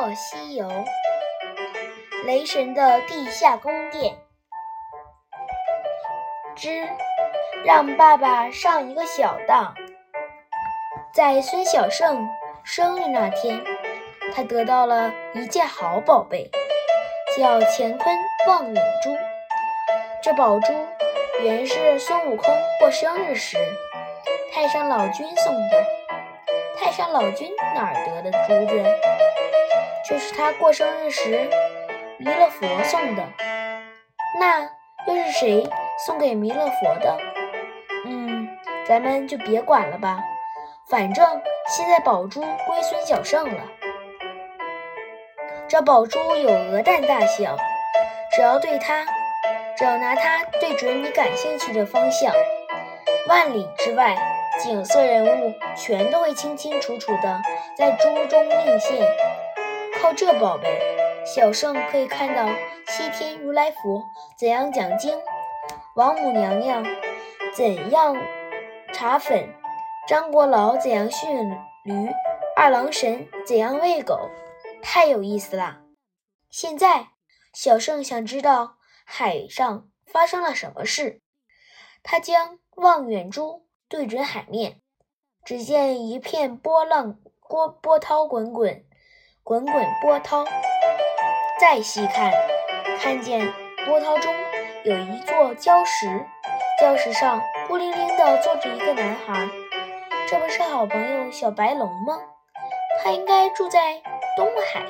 莫西游》，雷神的地下宫殿之让爸爸上一个小当。在孙小圣生日那天，他得到了一件好宝贝，叫乾坤望远珠。这宝珠原是孙悟空过生日时太上老君送的。太上老君哪儿得的珠子？就是他过生日时弥勒佛送的。那又是谁送给弥勒佛的？嗯，咱们就别管了吧。反正现在宝珠归孙小圣了。这宝珠有鹅蛋大小，只要对它，只要拿它对准你感兴趣的方向，万里之外景色、人物全都会清清楚楚的在珠中映现。靠这宝贝，小圣可以看到西天如来佛怎样讲经，王母娘娘怎样查粉。张国老怎样驯驴？二郎神怎样喂狗？太有意思啦！现在，小圣想知道海上发生了什么事。他将望远珠对准海面，只见一片波浪，波波涛滚滚，滚滚波涛。再细看，看见波涛中有一座礁石，礁石上孤零零地坐着一个男孩。这不是好朋友小白龙吗？他应该住在东海，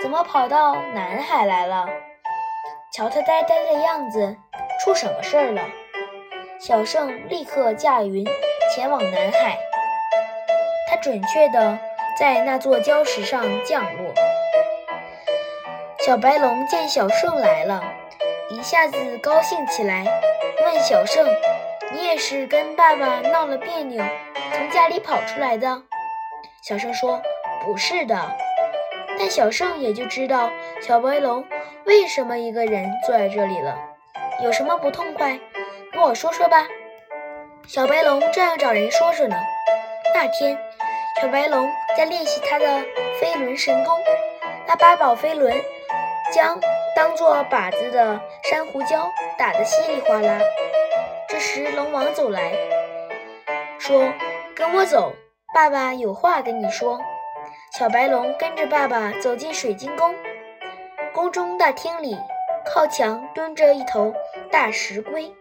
怎么跑到南海来了？瞧他呆呆的样子，出什么事儿了？小圣立刻驾云前往南海。他准确的在那座礁石上降落。小白龙见小圣来了，一下子高兴起来，问小圣：“你也是跟爸爸闹了别扭？”从家里跑出来的，小圣说：“不是的。”但小圣也就知道小白龙为什么一个人坐在这里了，有什么不痛快，跟我说说吧。小白龙正要找人说说呢。那天，小白龙在练习他的飞轮神功，那八宝飞轮将当做靶子的珊瑚礁打得稀里哗啦。这时，龙王走来说。跟我走，爸爸有话跟你说。小白龙跟着爸爸走进水晶宫。宫中大厅里，靠墙蹲着一头大石龟，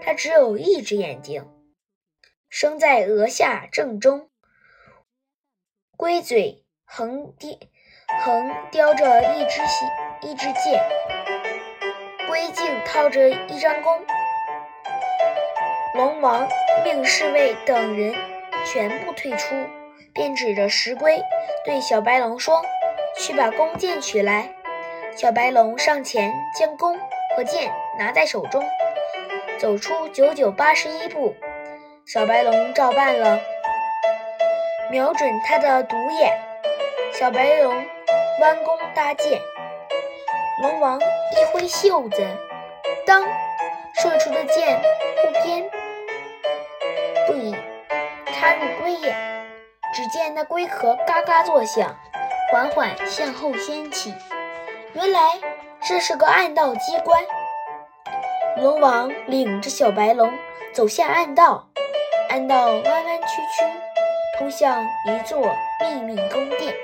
它只有一只眼睛，生在额下正中。龟嘴横叼横叼着一支一支箭，龟颈套着一张弓。龙王命侍卫等人。全部退出，便指着石龟对小白龙说：“去把弓箭取来。”小白龙上前将弓和箭拿在手中，走出九九八十一步。小白龙照办了，瞄准他的独眼。小白龙弯弓搭箭，龙王一挥袖子，当，射出的箭不偏不倚。插入龟眼，只见那龟壳嘎嘎作响，缓缓向后掀起。原来这是个暗道机关。龙王领着小白龙走下暗道，暗道弯弯曲曲，通向一座秘密宫殿。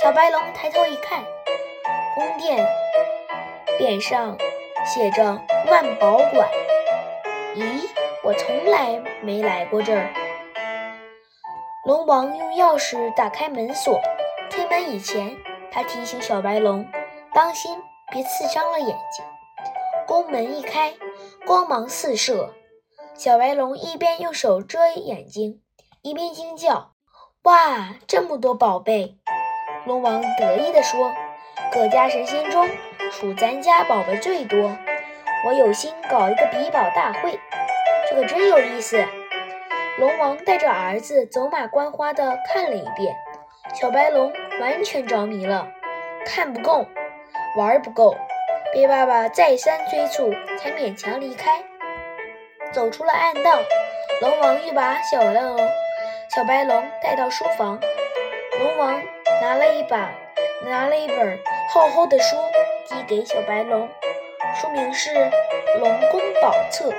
小白龙抬头一看，宫殿匾上写着“万宝馆”。咦，我从来没来过这儿。龙王用钥匙打开门锁，推门以前，他提醒小白龙：“当心，别刺伤了眼睛。”宫门一开，光芒四射。小白龙一边用手遮眼睛，一边惊叫：“哇，这么多宝贝！”龙王得意地说：“各家神仙中，属咱家宝贝最多。我有心搞一个比宝大会，这可真有意思。”龙王带着儿子走马观花地看了一遍，小白龙完全着迷了，看不够，玩不够，被爸爸再三催促，才勉强离开。走出了暗道，龙王又把小龙、小白龙带到书房。龙王拿了一把拿了一本厚厚的书递给小白龙，书名是《龙宫宝册》，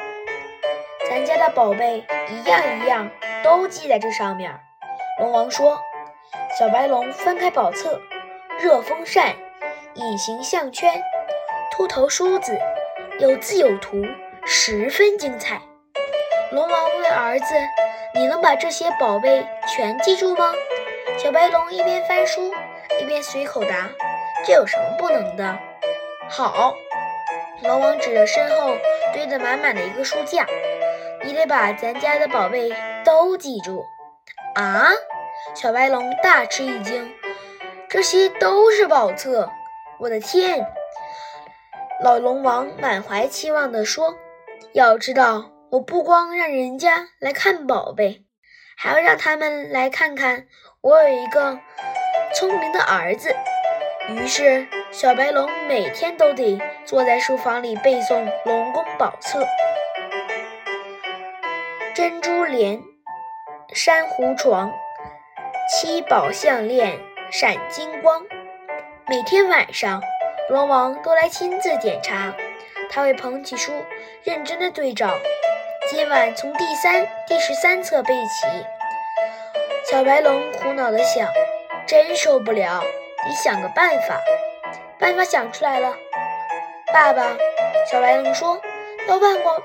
咱家的宝贝一样一样都记在这上面。龙王说：“小白龙翻开宝册，热风扇、隐形项圈、秃头梳子，有字有图，十分精彩。”龙王问儿子：“你能把这些宝贝全记住吗？”小白龙一边翻书，一边随口答：“这有什么不能的？”好，龙王指着身后堆得满满的一个书架：“你得把咱家的宝贝都记住。”啊！小白龙大吃一惊，这些都是宝册！我的天！老龙王满怀期望地说：“要知道，我不光让人家来看宝贝，还要让他们来看看我有一个聪明的儿子。”于是，小白龙每天都得坐在书房里背诵《龙宫宝册》：珍珠帘。珊瑚床，七宝项链闪金光。每天晚上，龙王都来亲自检查。他会捧起书，认真的对照。今晚从第三、第十三册背起。小白龙苦恼的想：真受不了，得想个办法。办法想出来了，爸爸。小白龙说：“到万宝，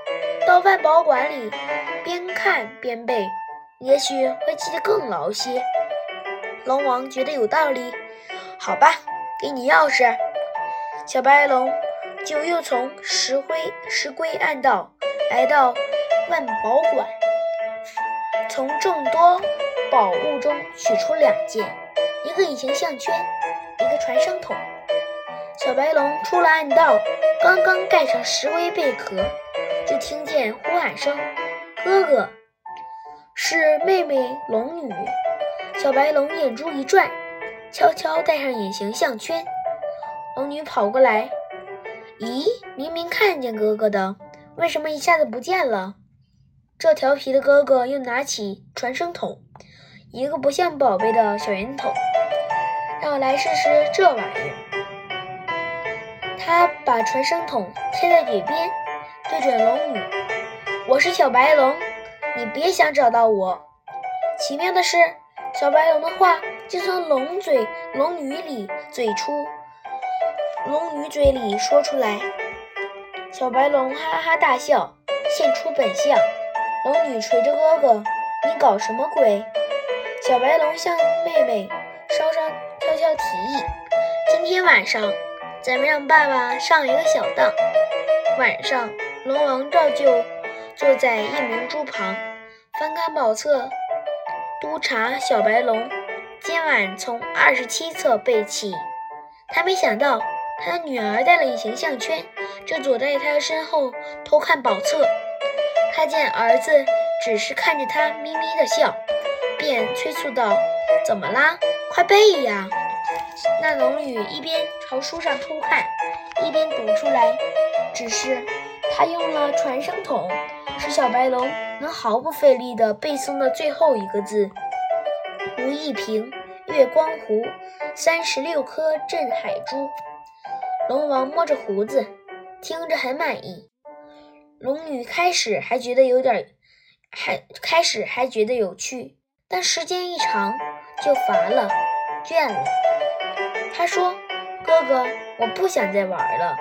到万宝馆里，边看边背。”也许会记得更牢些。龙王觉得有道理，好吧，给你钥匙。小白龙就又从石灰石龟暗道来到万宝馆，从众多宝物中取出两件，一个隐形项圈，一个传声筒。小白龙出了暗道，刚刚盖上石龟贝壳，就听见呼喊声：“哥哥！”是妹妹龙女，小白龙眼珠一转，悄悄戴上隐形项圈。龙女跑过来，咦，明明看见哥哥的，为什么一下子不见了？这调皮的哥哥又拿起传声筒，一个不像宝贝的小圆筒，让我来试试这玩意儿。他把传声筒贴在嘴边，对准龙女：“我是小白龙。”你别想找到我！奇妙的是，小白龙的话就从龙嘴龙女里嘴出，龙女嘴里说出来。小白龙哈哈大笑，现出本相。龙女捶着哥哥：“你搞什么鬼？”小白龙向妹妹稍稍悄悄提议：“今天晚上，咱们让爸爸上一个小当。”晚上，龙王照旧。坐在夜明珠旁，翻看宝册，督查小白龙今晚从二十七册背起。他没想到，他的女儿戴了隐形项圈，就躲在他的身后偷看宝册。他见儿子只是看着他，咪咪的笑，便催促道：“怎么啦？快背呀！”那龙女一边朝书上偷看，一边读出来。只是他用了传声筒。使小白龙能毫不费力地背诵的最后一个字：“如意瓶，月光壶，三十六颗镇海珠。”龙王摸着胡子，听着很满意。龙女开始还觉得有点，还开始还觉得有趣，但时间一长就乏了，倦了。她说：“哥哥，我不想再玩了。”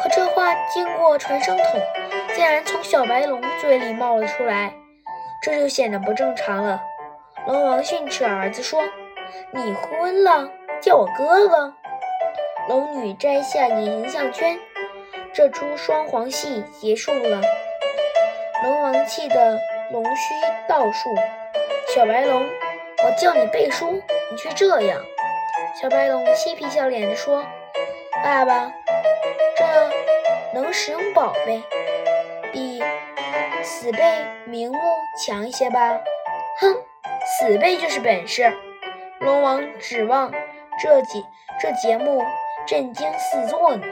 可这话经过传声筒。竟然从小白龙嘴里冒了出来，这就显得不正常了。龙王训斥儿子说：“你昏了，叫我哥哥。”龙女摘下隐形项圈，这出双簧戏结束了。龙王气得龙须倒竖。小白龙，我叫你背书，你却这样。小白龙嬉皮笑脸地说：“爸爸，这能使用宝贝。”比死背名目强一些吧？哼，死背就是本事。龙王指望这节这节目震惊四座呢。